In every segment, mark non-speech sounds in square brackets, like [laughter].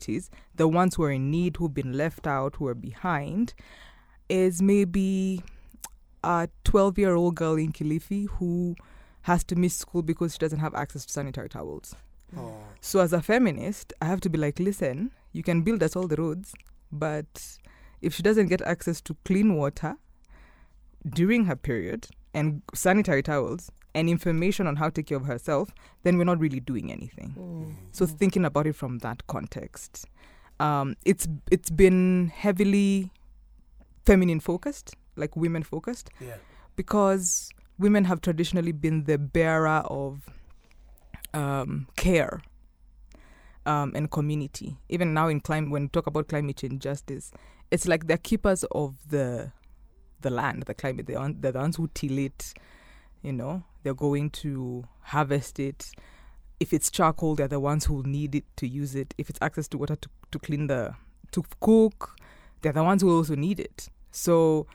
activities, the ones who are in need, who've been left out, who are behind, is maybe a 12 year old girl in Kilifi who has to miss school because she doesn't have access to sanitary towels. Oh. So, as a feminist, I have to be like, listen, you can build us all the roads, but if she doesn't get access to clean water during her period and sanitary towels and information on how to take care of herself, then we're not really doing anything. Mm. So thinking about it from that context, um, it's it's been heavily feminine focused, like women focused, Yeah. because women have traditionally been the bearer of um, care um, and community. Even now in climate, when we talk about climate change justice, it's like they're keepers of the the land, the climate. They're, on, they're the ones who till it. You know, they're going to harvest it. If it's charcoal, they're the ones who need it to use it. If it's access to water to, to clean the to cook, they're the ones who also need it. So,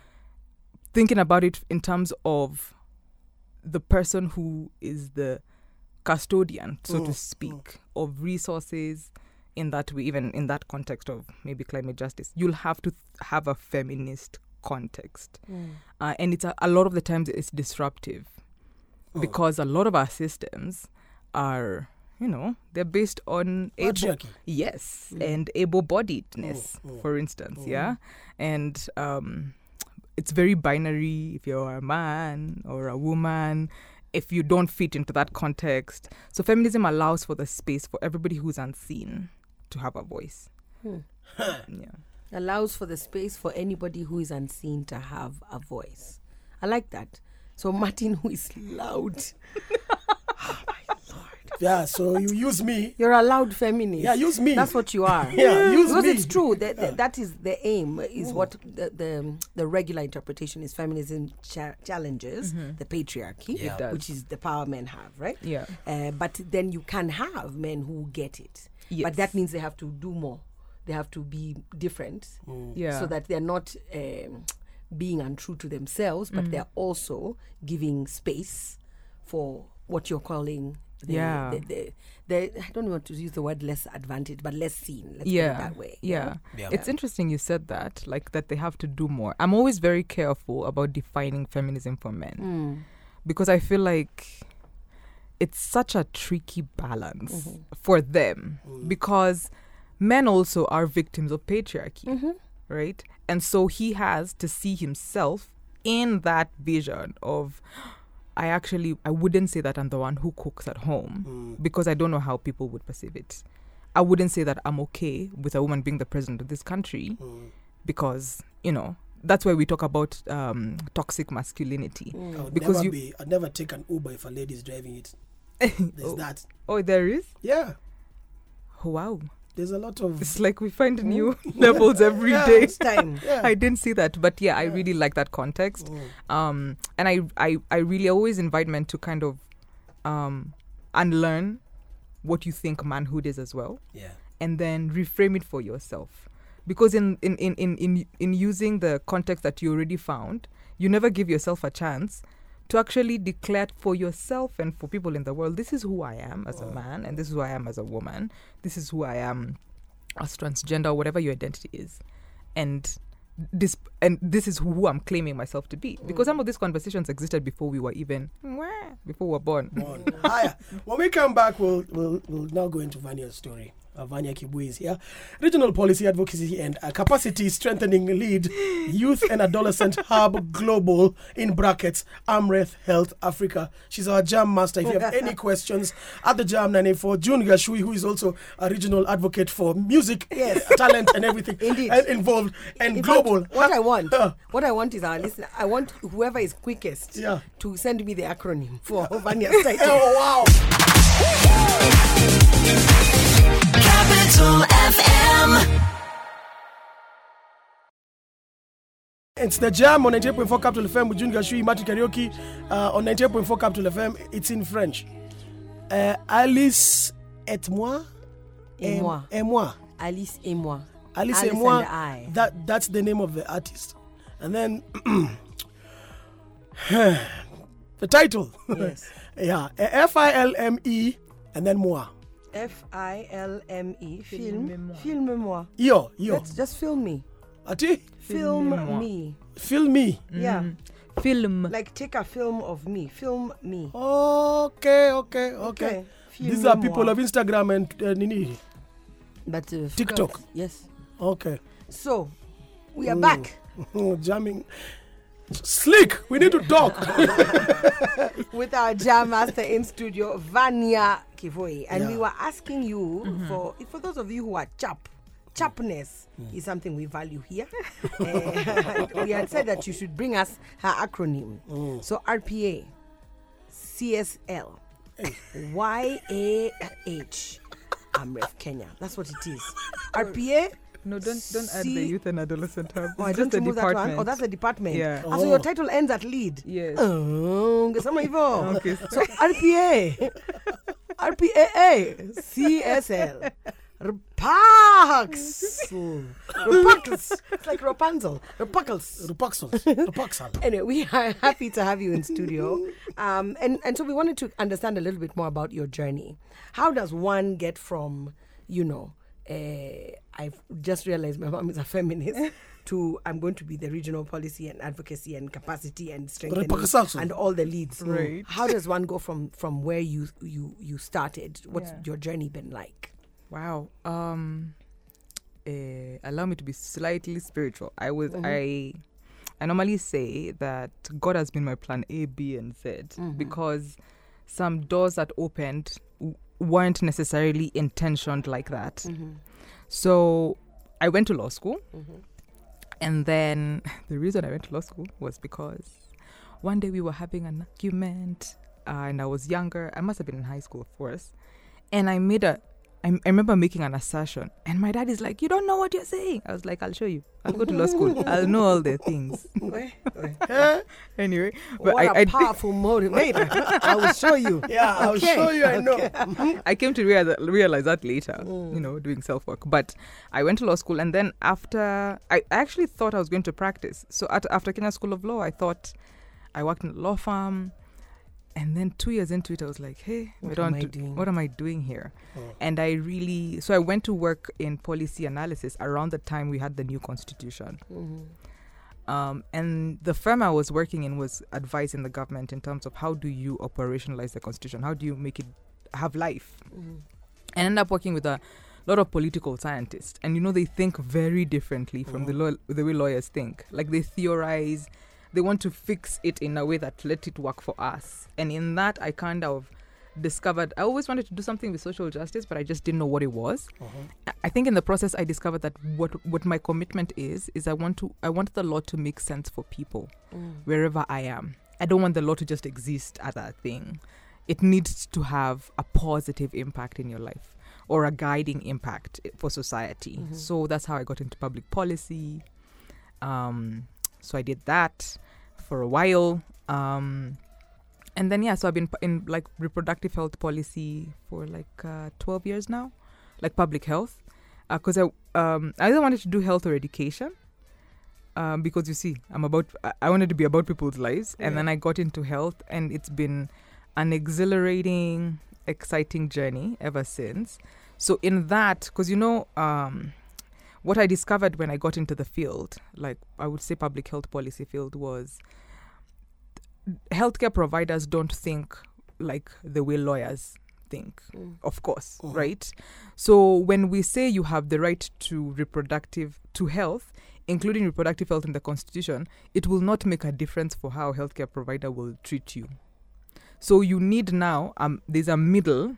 thinking about it in terms of the person who is the custodian, so to Mm, speak, of resources in that way, even in that context of maybe climate justice, you'll have to th- have a feminist context. Mm. Uh, and it's a, a lot of the times it's disruptive Oh. because a lot of our systems are, you know, they're based on able, yes, Mm. and able-bodiedness, Mm, mm, for instance, mm. yeah, and um, it's very binary. If you're a man or a woman, if you don't fit into that context, so feminism allows for the space for everybody who's unseen to have a voice. Hmm. Yeah. Allows for the space for anybody who is unseen to have a voice. I like that. So Martin, who is loud, [laughs] Yeah, so you use me. you're a loud feminist. Yeah, use me. That's what you [laughs] are. Yeah, use because me. it's true. That, that, that is the aim. Is what the, the the regular interpretation is. Feminism cha- challenges the patriarchy, Yeah. Which is the power men have, right? Yeah. Uh, but then you can have men who get it. Yes. But that means they have to do more. They have to be different. Yeah. So that they're not um, being untrue to themselves, but they're also giving space for what you're calling. The, Yeah. the, the, the, I don't want to use the word less advantage, but less seen. Let's put yeah it that way. yeah. Yeah. it's interesting you said that like that they have to do more i'm always very careful about defining feminism for men Mm. because i feel like it's such a tricky balance Mm-hmm. for them because men also are victims of patriarchy Mm-hmm. Right and so he has to see himself in that vision of i actually i wouldn't say that i'm the one who cooks at home because i don't know how people would perceive it i wouldn't say that i'm okay with a woman being the president of this country because you know that's why we talk about um, toxic masculinity Mm. I would Because never you- be. I'd never take an Uber if a lady is driving it. [laughs] There's oh, that. oh there is Yeah. wow There's a lot of. it's like we find new [laughs] levels every Yeah. day time. [laughs] Yeah. I didn't see that, but yeah, I really like that context. Mm. Um, and I, I, I really always invite men to kind of um, unlearn what you think manhood is as well, Yeah. and then reframe it for yourself. Because in in, in, in, in in using the context that you already found, you never give yourself a chance to actually declare for yourself and for people in the world, this is who I am as a man, and this is who I am as a woman. This is who I am as transgender, whatever your identity is, and this and this is who I'm claiming myself to be. Mm. Because some of these conversations existed before we were even before we were born. on. Higher. [laughs] When we come back, we'll, we'll, we'll now go into Vanya's story. Vanya Kivoi is here. Regional Policy Advocacy and uh, Capacity Strengthening Lead, Youth and Adolescent Hub Global, in brackets, Amref Health Africa. She's our jam master. If you have any questions at the jam 984, June Gachui, who is also a regional advocate for music, Yes. [laughs] talent, and everything Indeed. and involved, and In fact, global. what I want, Uh, [laughs] what I want is our listener. I want whoever is quickest Yeah. to send me the acronym for [laughs] Vanya's title. oh, wow. Capital FM. It's the jam on 98.4 Capital FM with June Gachui, Mati Karaoke uh, on 98.4 Capital FM. It's in French. Uh, Alice et moi. Et moi. Et moi. Alice et moi. Alice, Alice et moi. and I. That, that's the name of the artist. And then [clears throat] the title. Yes. [laughs] yeah. F I L M E and then moi. F I L M E. Film. Filme-moi. Filme-moi. Hiyo, hiyo. Let's just film me. Ati? Film Filme-moi. me. Film me. Yeah. Film. Like take a film of me. Film me. Okay, okay, okay. These are people of Instagram and uh, nini. But uh, TikTok. Yes. Okay. So we are Mm. back [laughs] Oh, jamming. Slick. We need to talk. [laughs] with our jam master in studio, Vanya Kivoi, and we were asking you for for those of you who are chap. Chapness is something we value here. [laughs] Eh, we had said that you should bring us her acronym. So RPA, CSL, YAH, AMREF Kenya. That's what it is. RPA. No, don't don't add the youth and adolescent hub. Oh, I don't just the remove that one. Oh, that's the department. Yeah. Ah, so your title ends at lead. yes. Oh, ngesema hivyo. Okay. So RPA, RPAA, CSL, Repax, Repax. It's like Rapunzel, Repaxels. Rupaxel. Rupaxel. Anyway, we are happy to have you in studio, um, and and so we wanted to understand a little bit more about your journey. How does one get from, you know, uh, I've just realized my mom is a feminist. To I'm going to be the regional policy and advocacy and capacity and strengthening and all the leads. Right. How does one go from from where you you you started? What's Yeah. your journey been like? Wow. Um eh, allow me to be slightly spiritual. I was I I normally say that God has been my plan A, B, and Z because some doors that opened w- weren't necessarily intentioned like that. So I went to law school, and then [laughs] the reason I went to law school was because one day we were having an argument, uh, and I was younger. I must have been in high school, of course, and I made a. I, I remember making an assertion, and my dad is like, "You don't know what you're saying." I was like, "I'll show you. I'll go to law school. I'll know all the things." [laughs] anyway, but what I, a I, powerful motivator! I will show you. [laughs] Yeah, I'll Okay, show you. I know. [laughs] I came to realize, realize that later, mm. you know, doing self work. But I went to law school, and then after, I actually thought I was going to practice. So at, after Kenya School of Law, I thought I worked in a law firm. And then two years into it, I was like, hey, What I am I do- doing? what am I doing here? Oh. And I really, so I went to work in policy analysis around the time we had the new constitution. Mm-hmm. Um, and the firm I was working in was advising the government in terms of how do you operationalize the constitution? How do you make it have life? Mm-hmm. And end up working with a lot of political scientists, and you know they think very differently from the mm-hmm. law, the way lawyers think. Like they theorize, they want to fix it in a way that let it work for us. And in that, I kind of discovered I always wanted to do something with social justice, but I just didn't know what it was. Uh-huh. I- I think in the process I discovered that what what my commitment is is I want to I want the law to make sense for people mm. wherever I am. I don't want the law to just exist as a thing. It needs to have a positive impact in your life or a guiding impact for society. Mm-hmm. So that's how I got into public policy. Um, so I did that for a while. Um, and then yeah, so I've been in like reproductive health policy for like uh, 12 years now, like public health, because I um I either wanted to do health or education. Um, because you see, I'm about I- wanted to be about people's lives, and then I got into health, and it's been an exhilarating, exciting journey ever since. So in that, because you know, um, what I discovered when I got into the field, like I would say public health policy field, was healthcare providers don't think like the way lawyers think, of course, Mhm. right? So when we say you have the right to reproductive to health, including reproductive health in the constitution, it will not make a difference for how a healthcare provider will treat you. So you need now um there's a middle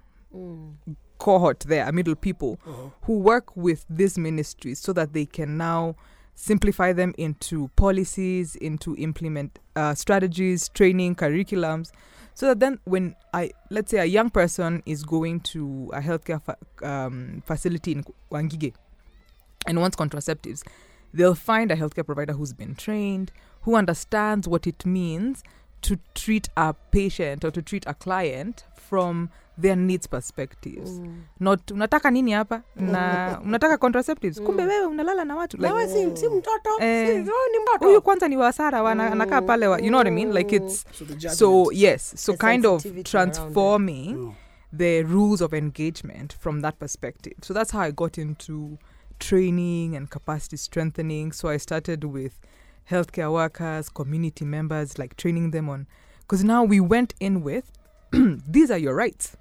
cohort there, a middle people Uh-huh. who work with these ministries so that they can now simplify them into policies, into implement uh, strategies, training, curriculums, so that then when I let's say a young person is going to a healthcare fa- um, facility in Wangige and wants contraceptives, they'll find a healthcare provider who's been trained, who understands what it means to treat a patient or to treat a client from their needs perspectives. Not unataka nini hapa? Na unataka contraceptives? Kumbe wewe unalala na watu like, si, si mtoto? Eh, si, ni mtoto? Huyu kwanza ni wasara wana, anakaa pale wa, you know what I mean? Like it's So so yes so The kind of transforming Mm. the rules of engagement from that perspective. So that's how I got into training and capacity strengthening. So I started with healthcare workers, community members, like training them on, because now we went in with [clears throat] these are your rights.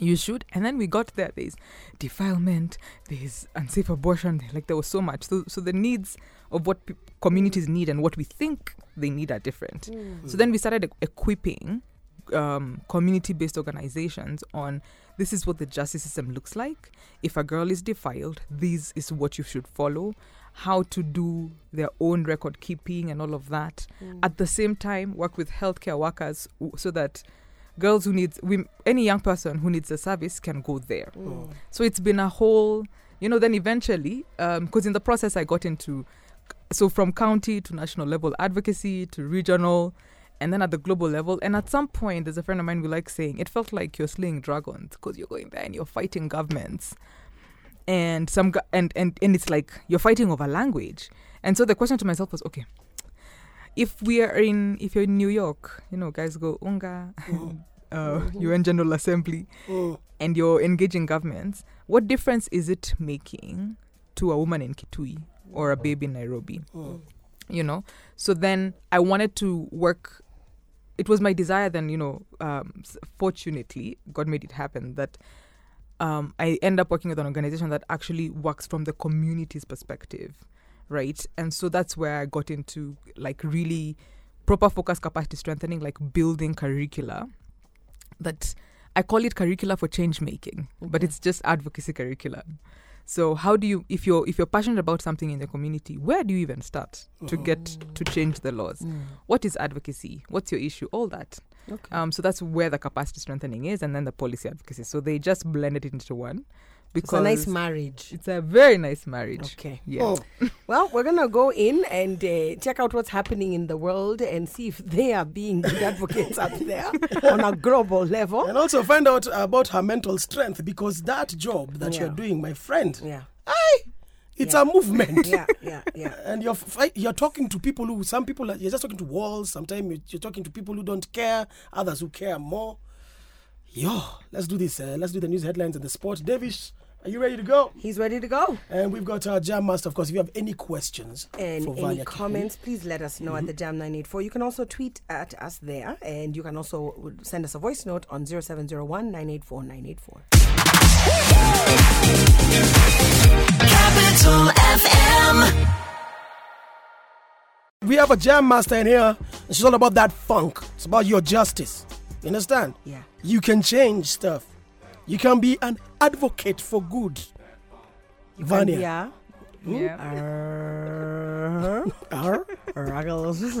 You should, and then we got there. There's defilement, there's unsafe abortion. [laughs] Like there was so much. So, so the needs of what pe- communities need and what we think they need are different. So then we started e- equipping um, community-based organizations on this is what the justice system looks like. If a girl is defiled, this is what you should follow. How to do their own record keeping and all of that. At the same time, work with healthcare workers w- so that girls who needs we, any young person who needs a service can go there. Mm. Oh. So it's been a whole, you know. Then eventually, um, because in the process, I got into so from county to national level advocacy to regional and then at the global level and at some point there's a friend of mine who likes saying it felt like you're slaying dragons because you're going there and you're fighting governments. And some go- and, and and it's like you're fighting over language. And so the question to myself was okay if we are in if you're in new york you know guys go unga mm. [laughs] uh, un general assembly Mm. and you're engaging governments, what difference is it making to a woman in Kitui or a baby in Nairobi? Mm. You know? So then I wanted to work. It was my desire, then, you know, um, fortunately, God made it happen that um, I end up working with an organization that actually works from the community's perspective, right? And so that's where I got into like really proper focus capacity strengthening, like building curricula that I call it curricula for change making, but it's just advocacy curricula. So how do you if you're if you're passionate about something in the community, where do you even start to get to change the laws? What is advocacy? What's your issue? All that. Okay. Um, so that's where the capacity strengthening is, and then the policy advocacy. So they just blended it into one it's a nice marriage. it's a very nice marriage. Okay. Yeah. Oh, [laughs] Well, we're gonna go in and uh, check out what's happening in the world and see if they are being good [laughs] advocates out there on a global level. and also find out about her mental strength because that job that Yeah. you're doing, my friend, Yeah, I. it's Yeah. a movement. yeah, yeah, yeah. [laughs] And you're fi- you're talking to people who some people are, you're just talking to walls. Sometimes you're, you're talking to people who don't care, others who care more. Yo, let's do this. Uh, let's do the news headlines and the sport. Davish, are you ready to go? He's ready to go. And we've got our jam master, of course. If you have any questions And for any Vanya comments, please let us know at the mm-hmm. Jam 984. You can also tweet at us there, and you can also send us a voice note on 0701 984 984. Capital FM. we have a jam master in here. and She's all about that funk. It's about your justice. You understand? Yeah. You can change stuff. You can be an advocate for good. Vanya. Yeah. Yeah. Uh, Arr? [laughs] Ruggles. [laughs] [laughs] this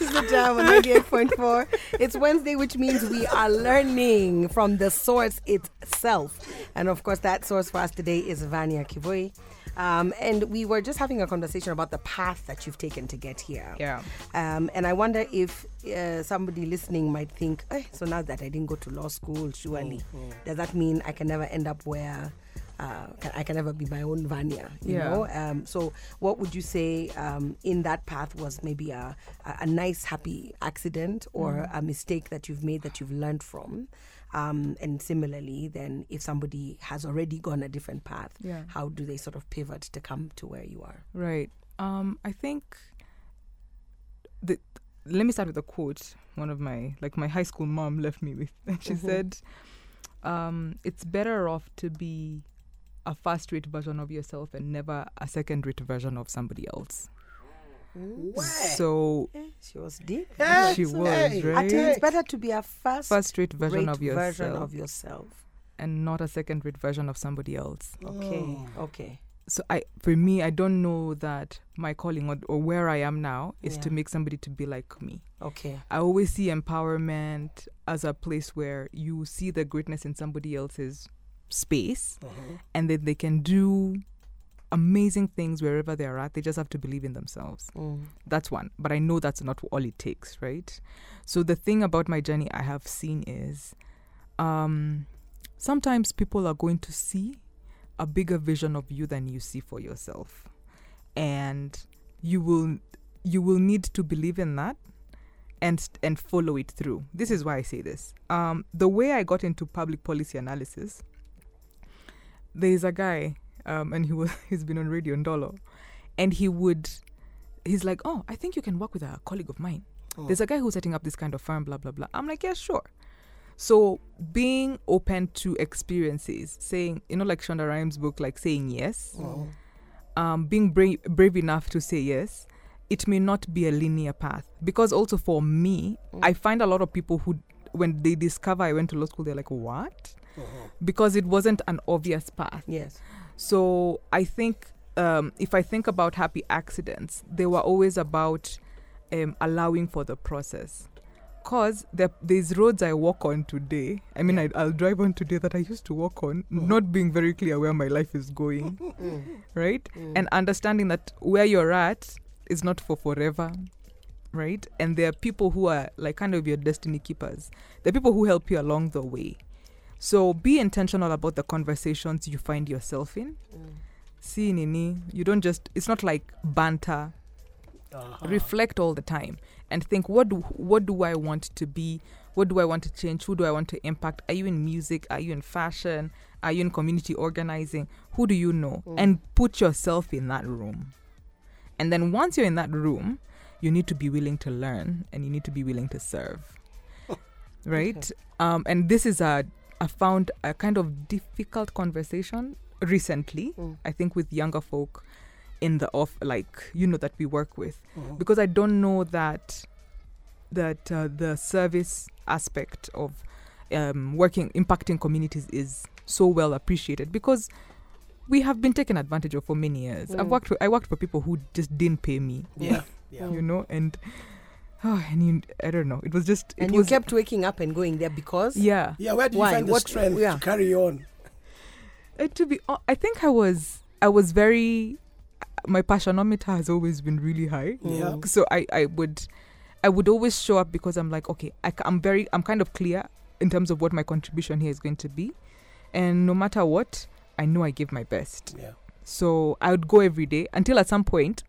is the jam on 98.4. It's Wednesday, which means we are learning from the source itself. And of course, that source for us today is Vanya Kivoi. Um, and we were just having a conversation about the path that you've taken to get here. Yeah. Um, and I wonder if uh, somebody listening might think, eh, so now that I didn't go to law school, surely, does that mean I can never end up where uh, I can never be my own Vanya? You Yeah. know? Um, so, what would you say um, in that path was maybe a, a, a nice, happy accident or a mistake that you've made that you've learned from? Um, and similarly, then if somebody has already gone a different path, Yeah. how do they sort of pivot to come to where you are? Right. Um, I think the let me start with a quote. One of my like my high school mom left me with, and [laughs] she Mhm. said, um, "It's better off to be a first-rate version of yourself and never a second-rate version of somebody else." Where? So Eh, she was deep. Yeah, she was hey, I think it's better to be a first, First-rate version rate of yourself version of yourself. and not a second-rate version of somebody else. Okay, Oh. okay. so I for me I don't know that my calling or, or where I am now is to make somebody to be like me. Okay. I always see empowerment as a place where you see the greatness in somebody else's space Uh-huh. and then they can do amazing things wherever they're at. They just have to believe in themselves. Mm. That's one. But I know that's not all it takes, right? So the thing about my journey I have seen is um sometimes people are going to see a bigger vision of you than you see for yourself. And you will you will need to believe in that and and follow it through. This is why I say this. Um, the way I got into public policy analysis, there is a guy, um, and he was [laughs] he's been on radio in Dolo, and he would, he's like, oh, I think you can work with a colleague of mine. Oh. There's a guy who's setting up this kind of firm, blah blah blah. I'm like, yeah, sure. So being open to experiences, saying, you know, like Shonda Rhimes' book, like saying yes, Oh. um, being brave, brave enough to say yes, it may not be a linear path. Because also for me, I find a lot of people who, when they discover I went to law school, they're like, what? Uh-huh. Because it wasn't an obvious path. Yes. So I think um, if I think about happy accidents, they were always about um, allowing for the process. Cause there, there's roads I walk on today. I mean, I, I'll drive on today that I used to walk on, not being very clear where my life is going, [laughs] right? And understanding that where you're at is not for forever, right? And there are people who are like kind of your destiny keepers. There are people who help you along the way. So be intentional about the conversations you find yourself in. See nini, you don't just it's not like banter. Uh-huh. Reflect all the time and think what do what do I want to be? What do I want to change? Who do I want to impact? Are you in music? Are you in fashion? Are you in community organizing? Who do you know? And put yourself in that room. And then once you're in that room, you need to be willing to learn and you need to be willing to serve. [laughs] right? Um, and this is a I found a kind of difficult conversation recently, Mm. I think with younger folk in the off like you know that we work with Mhm. because I don't know that that uh, the service aspect of um, working impacting communities is so well appreciated because we have been taken advantage of for many years. I've Mm. worked for, I worked for people who just didn't pay me. Yeah. [laughs] Yeah. You know, and oh, and you, I don't know. It was just it And was you kept waking up and going there because yeah. Yeah, where did Why? you find the What- strength yeah. to carry on? Uh, to be, hon- I think I was I was very. My passionometer has always been really high. Yeah. so I, I would I would always show up because I'm like okay I, am very I'm kind of clear in terms of what my contribution here is going to be and no matter what I know I give my best Yeah. so I would go every day until at some point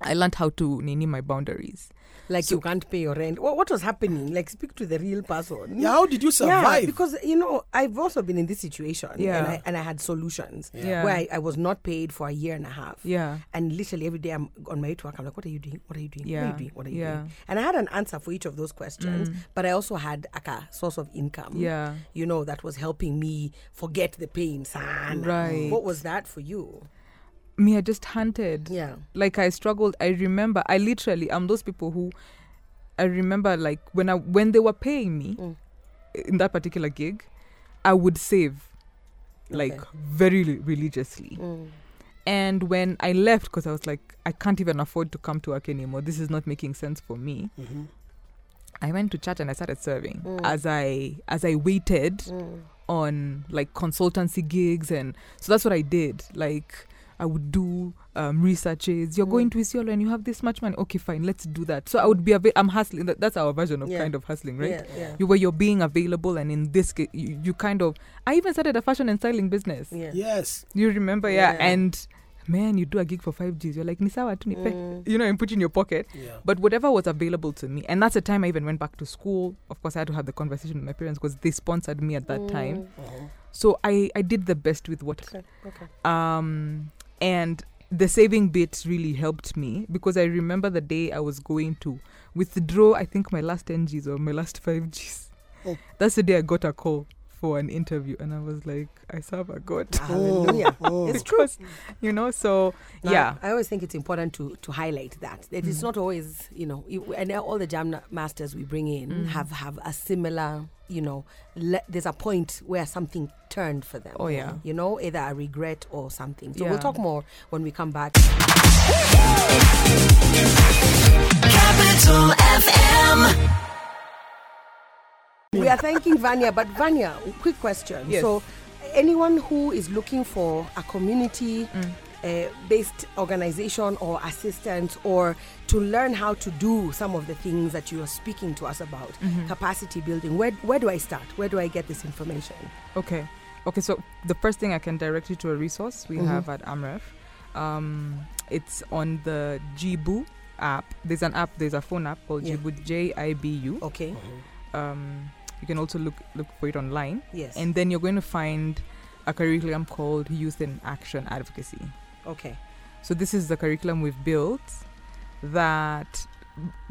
I learned how to nini my boundaries like So- you can't pay your rent. What, what was happening? Like speak to the real person. Yeah, how did you survive? Yeah, survive? because you know I've also been in this situation, Yeah. and I and I had solutions Yeah. where I, I was not paid for a year and a half. yeah And literally every day I'm on my way to work. I'm like, what are you doing? What are you doing? What are you doing? What are you Yeah. doing? And I had an answer for each of those questions, Mm. but I also had like, a source of income. yeah You know, that was helping me forget the pain. Sana. Right. What was that for you? Me I just hunted Yeah. like I struggled. I remember I literally I'm those people who I remember like when I when they were paying me Mm. in that particular gig, I would save like Okay. very re- religiously. Mm. And when I left because I was like I can't even afford to come to work anymore. This is not making sense for me. Mhm. I went to church and I started serving Mm. as I as I waited Mm. on like consultancy gigs and so that's what I did. Like I would do um, researches. You're Mm. going to Isiolo and you have this much money. Okay, fine, let's do that. So I would be available. I'm hustling. That, that's our version of Yeah. kind of hustling, right? Yeah, yeah. You where you're being available, and in this case, you, you kind of. I even started a fashion and styling business. yeah. Yes. You remember, yeah. Yeah. And man, you do a gig for five Gs. You're like, Nisawa, tu nipe." Mm. you know, and put it in your pocket. Yeah. But whatever was available to me, and that's the time I even went back to school. Of course, I had to have the conversation with my parents because they sponsored me at that time. Mm. Uh-huh. So I I did the best with what Okay. Okay. um and the saving bit really helped me because I remember the day I was going to withdraw I think my last 10 Gs or my last 5 Gs. Oh. That's the day I got a call for an interview and I was like I serve a god. [laughs] Hallelujah. Oh. [laughs] It's true. You know so No, yeah. I always think it's important to to highlight that that it's Mm. not always you know you, and all the jam masters we bring in Mm. have have a similar you know le- there's a point where something turned for them. Oh yeah. You know, either a regret or something. So Yeah. we'll talk more when we come back. Capital FM. We are thanking Vanya, but Vanya, quick question. Yes. So, anyone who is looking for a community Mm. uh, based organization or assistance or to learn how to do some of the things that you are speaking to us about, Mhm. capacity building, where, where do I start? Where do I get this information? Okay. Okay, so the first thing I can direct you to a resource we Mhm. have at AMREF. Um, it's on the Jibu app. There's an app. There's a phone app called Yeah. Jibu J I B U. Okay. Um, you can also look look for it online, Yes. and then you're going to find a curriculum called Youth in Action Advocacy. okay. So this is the curriculum we've built that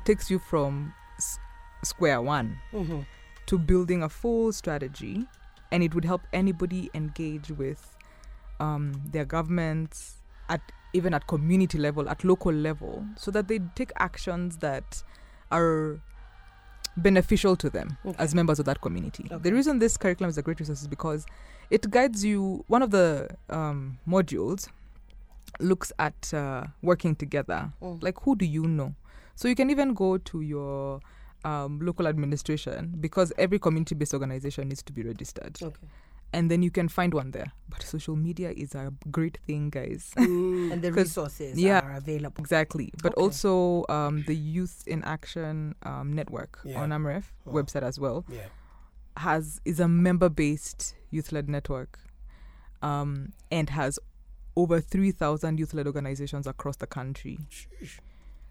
takes you from s- square one Mm-hmm. to building a full strategy, and it would help anybody engage with um, their governments at even at community level, at local level, so that they take actions that are beneficial to them Okay. as members of that community. Okay. The reason this curriculum is a great resource is because it guides you. One of the um, modules looks at uh, working together Mm. like who do you know so you can even go to your um, local administration because every community-based organization needs to be registered Okay. And then you can find one there but social media is a great thing guys [laughs] And the [laughs] resources yeah. are available. exactly but Okay. also um, the youth in action um, network Yeah. on amref Oh. website as well Yeah. has is a member-based youth-led network um, and has over 3000 youth-led organizations across the country Sheesh.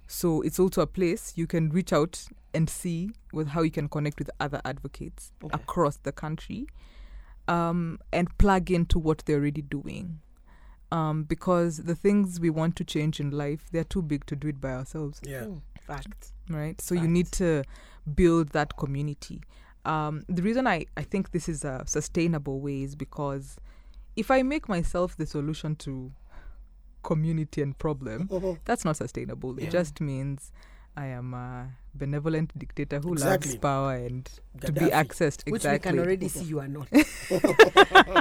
So it's also a place you can reach out and see with how you can connect with other advocates Okay. across the country, um, and plug into what they're already doing. Um, because the things we want to change in life, they're too big to do it by ourselves, Yeah. Mm. Fact. right? So you need to build that community. Um, the reason I, I think this is a sustainable way is because if I make myself the solution to community and problem, [laughs] that's not sustainable. Yeah. It just means I am a benevolent dictator who Exactly. loves power and to be Gaddafi. accessed. Which we can already see you are not. [laughs]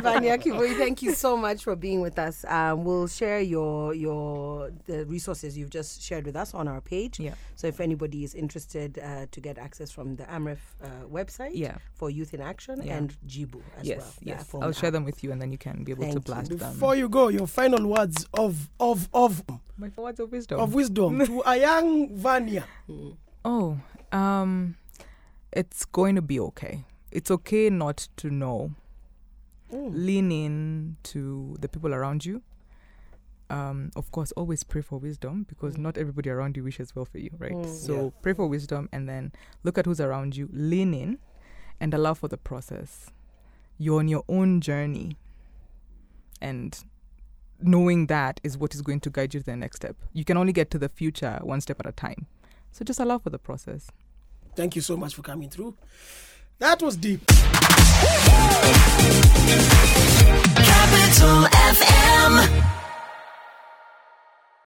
Vanya Kivoi, thank you so much for being with us. Um, we'll share your your the resources you've just shared with us on our page. Yeah. So if anybody is interested uh, to get access from the AMREF uh, website Yeah. for Youth in Action Yeah. and Jibu as Yes. well. yes. I'll share app. them with you, and then you can be able to Thank you. blast them. Before you go, your final words of of of My words of wisdom. of wisdom to [laughs] a young Vanya. Oh, um, it's going to be okay. It's okay not to know. Mm. Lean in to the people around you. Um, of course, always pray for wisdom because Mm. not everybody around you wishes well for you, right? Mm. So Yeah. pray for wisdom and then look at who's around you, lean in, and allow for the process. You're on your own journey, and knowing that is what is going to guide you to the next step. You can only get to the future one step at a time. So just allow for the process. Thank you so much for coming through. That was deep. Capital FM.